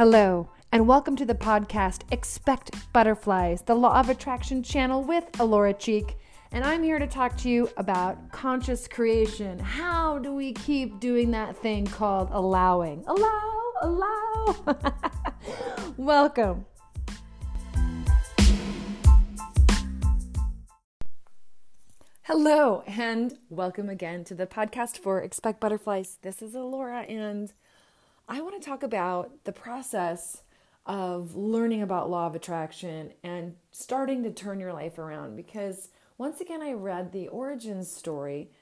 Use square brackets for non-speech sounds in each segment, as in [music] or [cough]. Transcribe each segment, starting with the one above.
Hello, and welcome to the podcast Expect Butterflies, the Law of Attraction channel with Alora Cheek. And I'm here to talk to you about conscious creation. How do we keep doing that thing called allowing? Allow, allow. [laughs] welcome. Hello, and welcome again to the podcast for Expect Butterflies. This is Alora, and I want to talk about the process of learning about law of attraction and starting to turn your life around because once again I read the origin story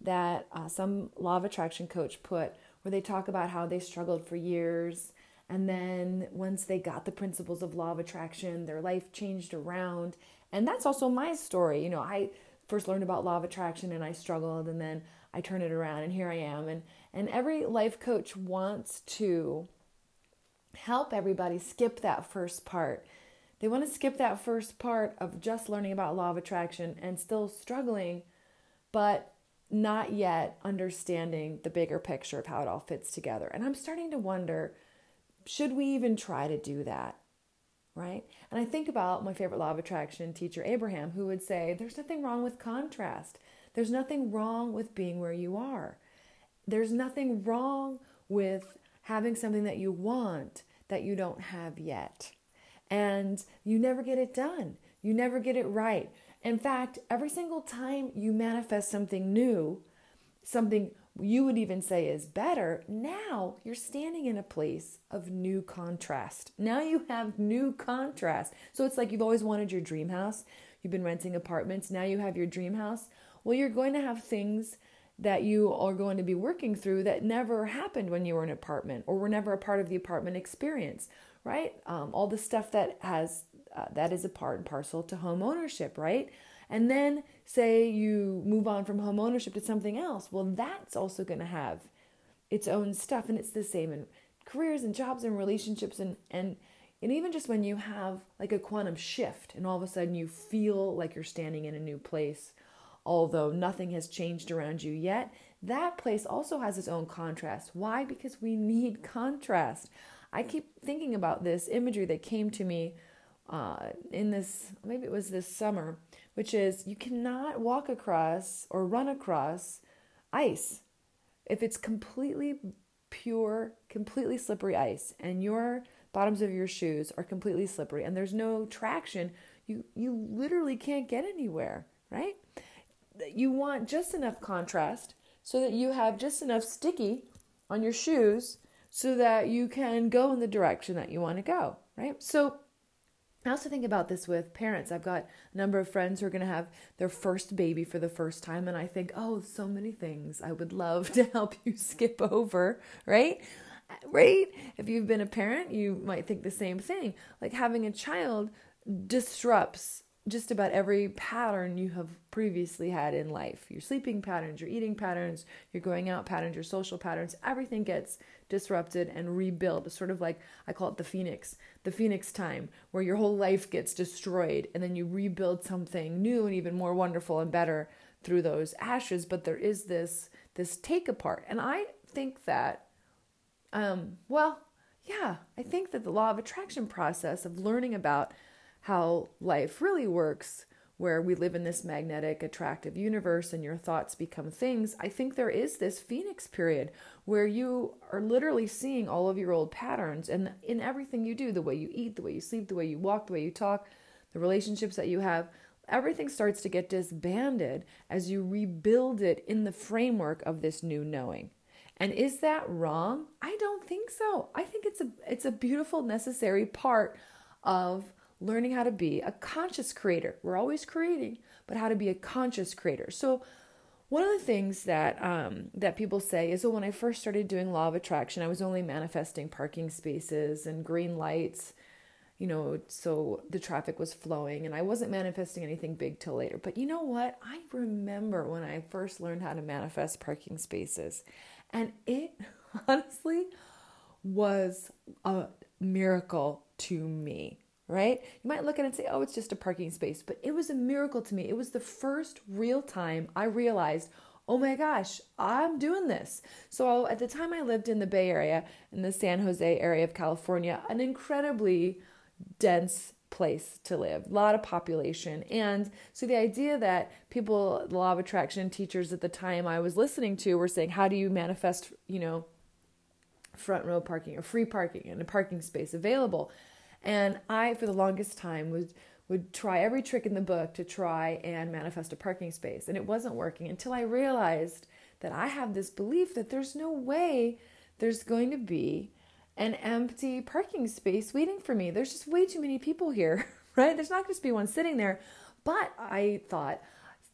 that uh, some law of attraction coach put where they talk about how they struggled for years and then once they got the principles of law of attraction their life changed around. And that's also my story. You know I first learned about law of attraction and I struggled and then I turn it around and here I am. And and every life coach wants to help everybody skip that first part. They want to skip that first part of just learning about law of attraction and still struggling, but not yet understanding the bigger picture of how it all fits together. And I'm starting to wonder should we even try to do that? Right? And I think about my favorite law of attraction teacher, Abraham, who would say, There's nothing wrong with contrast. There's nothing wrong with being where you are. There's nothing wrong with having something that you want that you don't have yet. And you never get it done. You never get it right. In fact, every single time you manifest something new, something you would even say is better, now you're standing in a place of new contrast. Now you have new contrast. So it's like you've always wanted your dream house. You've been renting apartments. Now you have your dream house. Well, you're going to have things that you are going to be working through that never happened when you were in an apartment or were never a part of the apartment experience, right? Um, all the stuff that has uh, that is a part and parcel to home ownership, right? And then say you move on from home ownership to something else. Well, that's also going to have its own stuff, and it's the same in careers and jobs and relationships and and and even just when you have like a quantum shift and all of a sudden you feel like you're standing in a new place although nothing has changed around you yet, that place also has its own contrast. Why? Because we need [laughs] contrast. I keep thinking about this imagery that came to me uh, in this, maybe it was this summer, which is you cannot walk across or run across ice if it's completely pure, completely slippery ice, and your bottoms of your shoes are completely slippery and there's no traction, you you literally can't get anywhere, right? You want just enough contrast so that you have just enough sticky on your shoes so that you can go in the direction that you want to go, right? So I also think about this with parents. I've got a number of friends who are going to have their first baby for the first time, and I think, oh, so many things I would love [laughs] to help you skip over, right? Right? If you've been a parent, you might think the same thing. Like having a child disrupts just about every pattern you have previously had in life your sleeping patterns, your eating patterns, your going out patterns, your social patterns everything gets disrupted and rebuilt. It's sort of like I call it the phoenix, the phoenix time, where your whole life gets destroyed and then you rebuild something new and even more wonderful and better through those ashes. But there is this this take apart. And I think that um, well, yeah, I think that the law of attraction process of learning about how life really works, where we live in this magnetic, attractive universe and your thoughts become things, I think there is this phoenix period where you are literally seeing all of your old patterns and in everything you do the way you eat, the way you sleep, the way you walk, the way you talk, the relationships that you have. Everything starts to get disbanded as you rebuild it in the framework of this new knowing. And is that wrong? I don't think so. I think it's a it's a beautiful necessary part of learning how to be a conscious creator. We're always creating, but how to be a conscious creator. So, one of the things that um, that people say is, "Well, when I first started doing law of attraction, I was only manifesting parking spaces and green lights, you know, so the traffic was flowing, and I wasn't manifesting anything big till later." But you know what? I remember when I first learned how to manifest parking spaces, and it [laughs] honestly was a miracle to me right? You might look at it and say, oh, it's just a parking space, but it was a miracle to me. It was the first real time I realized, oh my gosh, I'm doing this. So at the time I lived in the Bay Area, in the San Jose area of California, an incredibly dense place to live, a lot of population. And so the idea that people, the law of attraction teachers at the time I was listening to were saying, how do you manifest, you know, front row parking or free parking and a parking space available? And I, for the longest time, was would try every trick in the book to try and manifest a parking space. And it wasn't working until I realized that I have this belief that there's no way there's going to be an empty parking space waiting for me. There's just way too many people here, [laughs] right? There's not gonna be one sitting there. But I thought,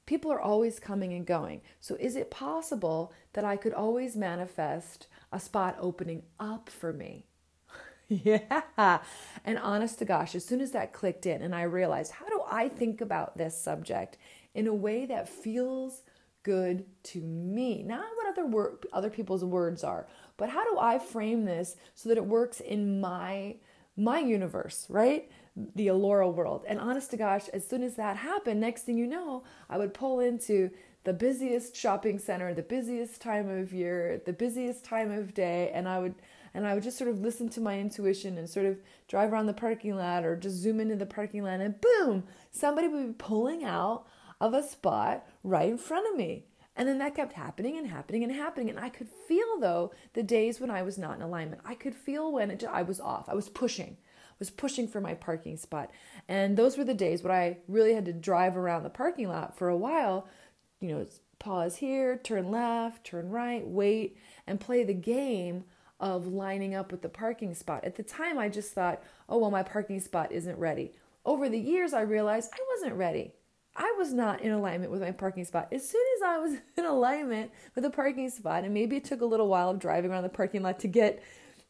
people are always coming and going. So is it possible that I could always manifest a spot opening up for me? [laughs] yeah. And honest to gosh, as soon as that clicked in and I realized, how do I think about this subject in a way that feels good to me? Not what other wor- other people's words are, but how do I frame this so that it works in my my universe, right? The Alora world. And honest to gosh, as soon as that happened, next thing you know, I would pull into the busiest shopping center, the busiest time of year, the busiest time of day, and I would and I would just sort of listen to my intuition and sort of drive around the parking lot or just zoom into the parking lot and boom, somebody would be pulling out of a spot right in front of me. And then that kept happening and happening and happening. And I could feel, though, the days when I was not in alignment. I could feel when I was off. I was pushing. I was pushing for my parking spot. And those were the days when I really had to drive around the parking lot for a while, you know, pause here, turn left, turn right, wait, and play the game of lining up with the parking spot. At the time, I just thought, oh, well, my parking spot isn't ready. Over the years, I realized I wasn't ready. I was not in alignment with my parking spot. As soon as I was [laughs] in alignment with the parking spot, and maybe it took a little while of driving around the parking lot to get,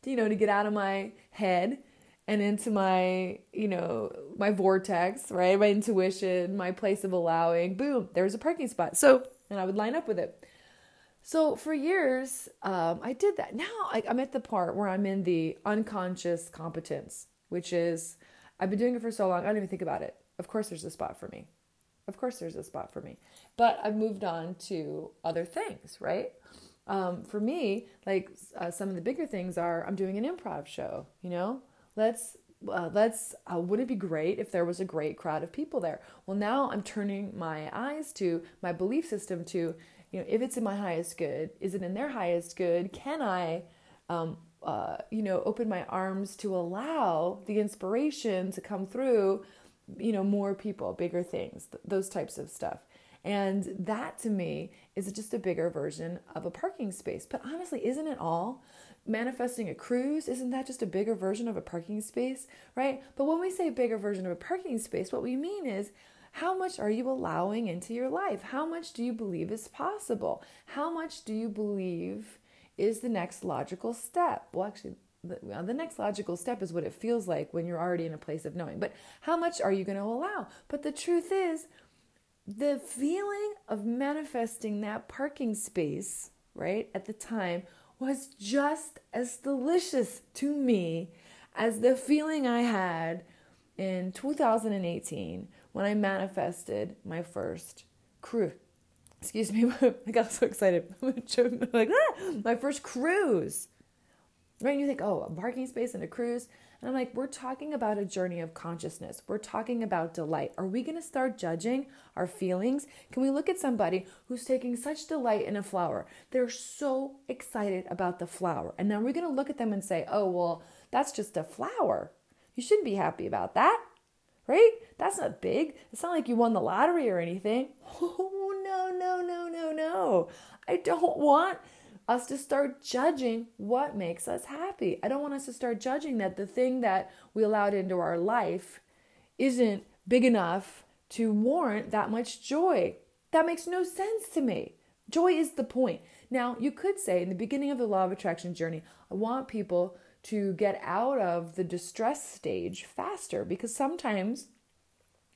you know, to get out of my head and into my, you know, my vortex, right? My intuition, my place of allowing. Boom, there was a parking spot. So, and I would line up with it. So for years, um, I did that. Now I, I'm at the part where I'm in the unconscious competence, which is I've been doing it for so long, I don't even think about it. Of course, there's a spot for me. Of course, there's a spot for me. But I've moved on to other things, right? Um, for me, like uh, some of the bigger things are I'm doing an improv show. You know, let's uh, let's uh, would it be great if there was a great crowd of people there well now i'm turning my eyes to my belief system to you know, if it's in my highest good, is it in their highest good? Can I, um, uh, you know, open my arms to allow the inspiration to come through, you know, more people, bigger things, th- those types of stuff. And that to me is just a bigger version of a parking space. But honestly, isn't it all? Manifesting a cruise, isn't that just a bigger version of a parking space, right? But when we say bigger version of a parking space, what we mean is how much are you allowing into your life? How much do you believe is possible? How much do you believe is the next logical step? Well, actually, the, well, the next logical step is what it feels like when you're already in a place of knowing. But how much are you going to allow? But the truth is, the feeling of manifesting that parking space, right, at the time was just as delicious to me as the feeling I had in 2018 when I manifested my first cruise. Excuse me, [laughs] I got so excited. [laughs] like, ah, my first cruise. Right? And you think, oh, a parking space and a cruise. And I'm like, we're talking about a journey of consciousness. We're talking about delight. Are we going to start judging our feelings? Can we look at somebody who's taking such delight in a flower? They're so excited about the flower. And now we're going to look at them and say, oh, well, that's just a flower. You shouldn't be happy about that right? That's not big. It's not like you won the lottery or anything. [laughs] Oh, no, no, no, no, no. I don't want us to start judging what makes us happy. I don't want us to start judging that the thing that we allowed into our life isn't big enough to warrant that much joy. That makes no sense to me. Joy is the point. Now, you could say in the beginning of the law of attraction journey, I want people to get out of the distress stage faster because sometimes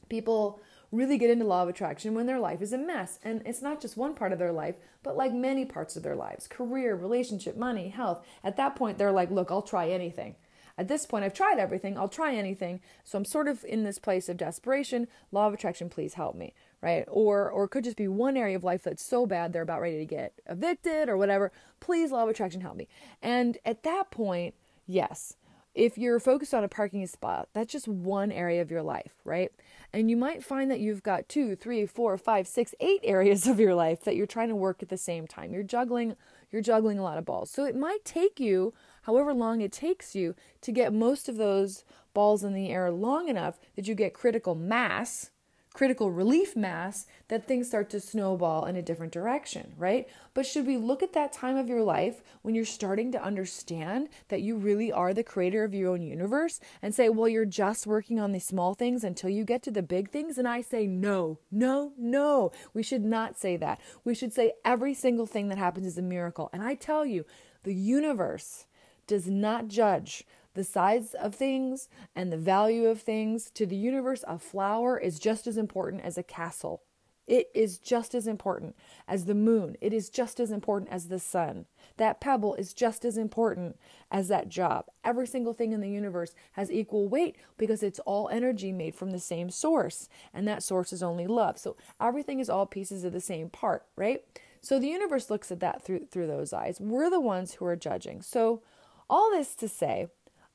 people really get into law of attraction when their life is a mess and it's not just one part of their life but like many parts of their lives career relationship money health at that point they're like look i'll try anything at this point i've tried everything i'll try anything so i'm sort of in this place of desperation law of attraction please help me right? Or or it could just be one area of life that's so bad they're about ready to get evicted or whatever. Please, law of attraction, help me. And at that point, yes, if you're focused on a parking spot, that's just one area of your life, right? And you might find that you've got two, three, four, five, six, eight [laughs] areas of your life that you're trying to work at the same time. You're juggling, you're juggling a lot of balls. So it might take you, however long it takes you, to get most of those balls in the air long enough that you get critical mass critical relief mass that things start to snowball in a different direction, right? But should we look at that time of your life when you're starting to understand that you really are the creator of your own universe and say, well, you're just working on the small things until you get to the big things? And I say, no, no, no. We should not say that. We should say every single thing that happens is a miracle. And I tell you, the universe does not judge the size of things and the value of things. To the universe, a flower is just as important as a castle. It is just as important as the moon. It is just as important as the sun. That pebble is just as important as that job. Every single thing in the universe has equal weight because it's all energy made from the same source, and that source is only love. So everything is all pieces of the same part, right? So the universe looks at that through through those eyes. We're the ones who are judging. So all this to say,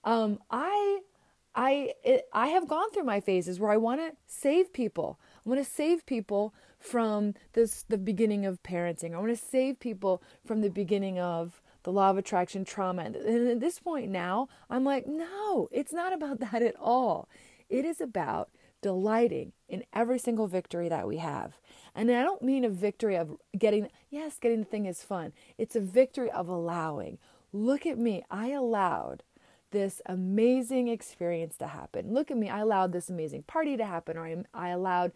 um, I, I, it, I have gone through my phases where I want to save people. I want to save people from this, the beginning of parenting. I want to save people from the beginning of the law of attraction trauma. And at this point now, I'm like, no, it's not about [laughs] that at all. It is about delighting in every single victory that we have. And I don't mean a victory of getting, yes, getting the thing is fun. It's a victory of allowing. Look at me. I allowed this amazing experience to happen. Look at me, I allowed this amazing party to happen, or I, I allowed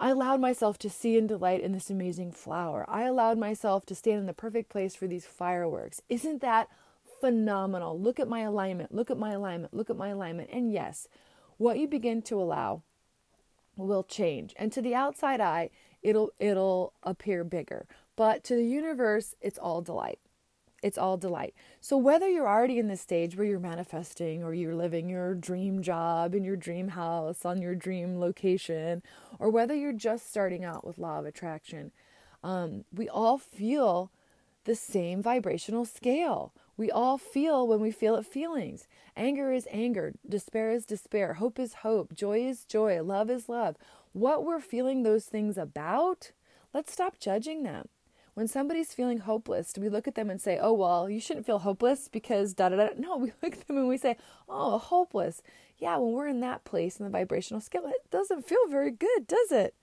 I allowed myself to see and delight in this amazing flower. I allowed myself to stand in the perfect place for these fireworks. Isn't that phenomenal? Look at my alignment. Look at my alignment. Look at my alignment. And yes, what you begin to allow will change. And to the outside eye, it'll it'll appear bigger. But to the universe, it's all delight. It's all delight. So, whether you're already in this stage where you're manifesting or you're living your dream job in your dream house on your dream location, or whether you're just starting out with law of attraction, um, we all feel the same vibrational scale. We all feel when we feel it feelings. Anger is anger, despair is despair, hope is hope, joy is joy, love is love. What we're feeling those things about, let's stop judging them when somebody's feeling hopeless, do we look at them and say, oh, well, you shouldn't feel hopeless because da da da? No, [laughs] we look at them and we say, oh, hopeless. Yeah, when we're in that place in the vibrational scale, it doesn't feel very good, does it?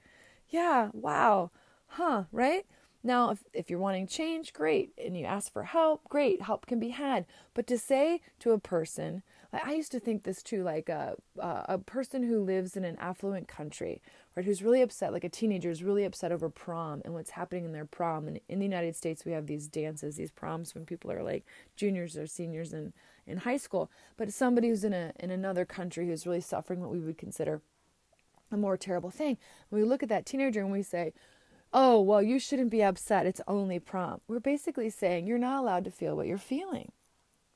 Yeah, wow. Huh, right? Now, if, if you're wanting change, great. And you ask for help, great. Help can be had. But to say to a person, I used to think this too, like a, a person who lives in an affluent country, right, who's really upset, like a teenager is really upset over prom and what's happening in their prom. And in the United States, we have these dances, these proms when people are like juniors or seniors in, in high school. But somebody who's in a in another country who's really suffering what we would consider a more terrible thing. when we look at that teenager and we say, oh, well, you shouldn't be upset. It's only prom. We're basically saying you're not allowed to feel what you're feeling,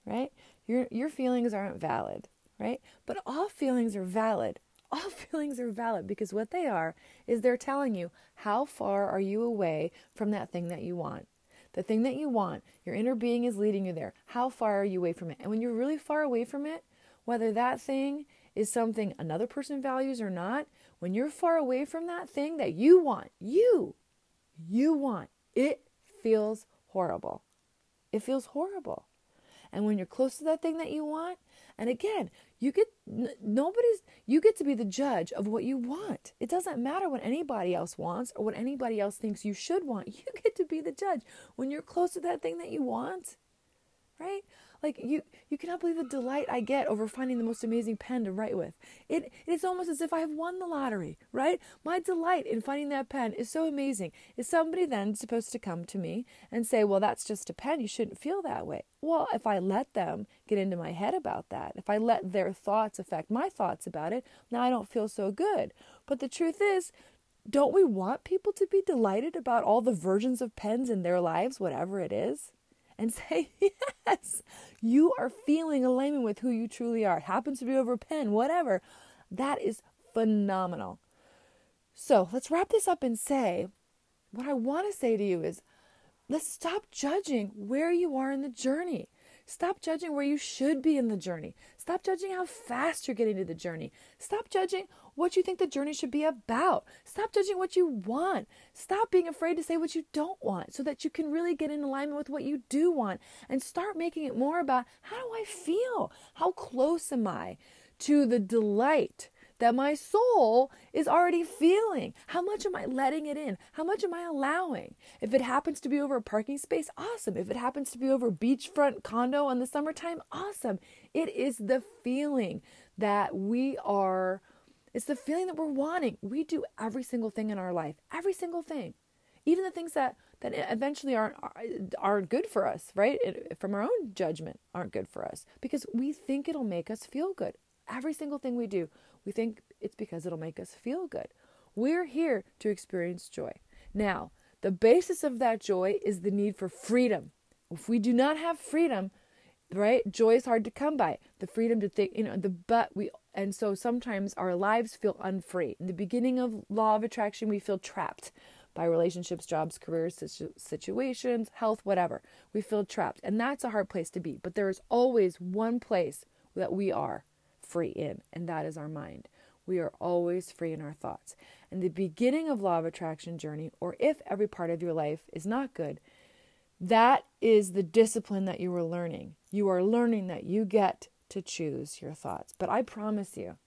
right? Your your feelings aren't valid, right? But all feelings are valid. All [laughs] feelings are valid because what they are is they're telling you how far are you away from that thing that you want. The thing that you want, your inner being is leading you there. How far are you away from it? And when you're really far away from it, whether that thing is something another person values or not, when you're far away from that thing that you want, you, you want, it feels horrible. It feels horrible. And when you're close to that thing that you want, and again, you get nobody's you get to be the judge of what you want. It doesn't matter what anybody else wants or what anybody else thinks you should want. [laughs] You get to be the judge when you're close to that thing that you want. Right? Like you, you cannot believe the delight I get over finding the most amazing pen to write with. It, it's almost as if I have won the lottery, right? My delight in finding that pen is so amazing. Is somebody then supposed to come to me and say, "Well, that's just a pen. You shouldn't feel that way." Well, if I let them get into my head about that, if I let their thoughts affect my thoughts about it, now I don't feel so good. But the truth is, don't we want people to be delighted about all the versions of pens in their lives, whatever it is? And [laughs] say, Yes, you are feeling alignment with who you truly are. It happens to be over a pen, whatever. That is phenomenal. So let's wrap this up and say what I want to say to you is let's stop judging where you are in the journey. Stop judging where you should be in the journey. Stop judging how fast you're getting to the journey. Stop judging what you think the journey should be about. Stop judging what you want. Stop being afraid to say what you don't want so that you can really get in alignment with what you do want and start making it more about how do I feel? How close am I to the delight? that my soul is already feeling. How much am I letting it in? How much am I allowing? If it happens to be over a parking space, awesome. If it happens to be over a beachfront condo in the summertime, awesome. It is the feeling that we are, it's the feeling that we're wanting. We do every single thing in our life, every single thing, even the things that that eventually aren't aren't good for us, right? It, from our own judgment, aren't good for us because we think it'll make us feel good. Every single thing we do, we think it's because it'll make us feel good. We're here to experience joy. Now, the basis of that joy is the need for freedom. If we do not have freedom, right, joy is hard to come by. The freedom to think, you know, the but we, and so sometimes our lives feel unfree. In the beginning of law of attraction, we feel trapped by relationships, jobs, careers, situations, health, whatever. We feel trapped. And that's a hard place to be. But there is always one place that we are free in, and that is our mind. We are always free in our thoughts. And the beginning of law of attraction journey, or if every part of your life is not good, that is the discipline that you are learning. You are learning that you get to choose your thoughts. But I promise you,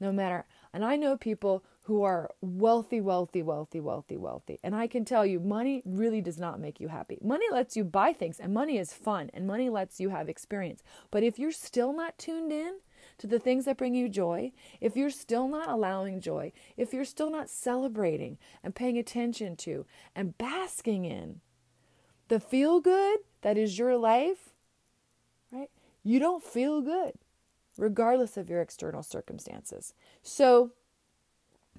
no matter, and I know people who are wealthy, wealthy, wealthy, wealthy, wealthy. And I can tell you, money really does not make you happy. Money lets you buy things, and money is fun, and money lets you have experience. But if you're still not tuned in, to the things that bring you joy, if you're still not allowing joy, if you're still not celebrating and paying attention to and basking in the feel good that is your life? You don't feel good regardless of your external circumstances. So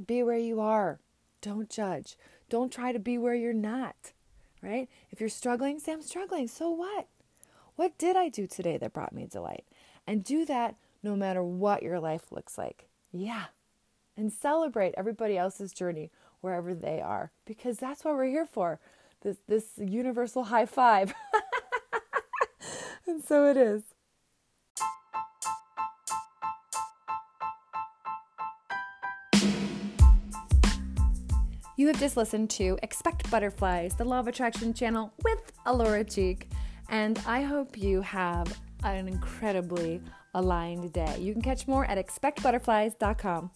be where you are. Don't judge. Don't try to be where you're not, right? If you're struggling, say, I'm struggling. So what? What did I do today that brought me delight? And do that no matter what your life looks like. Yeah. And celebrate everybody else's journey wherever they are because that's what we're here for. This this universal high five. [laughs] and so it is. You have just listened to Expect Butterflies, the Law of Attraction channel with Alora Cheek, and I hope you have an incredibly aligned day. You can catch more at expectbutterflies.com.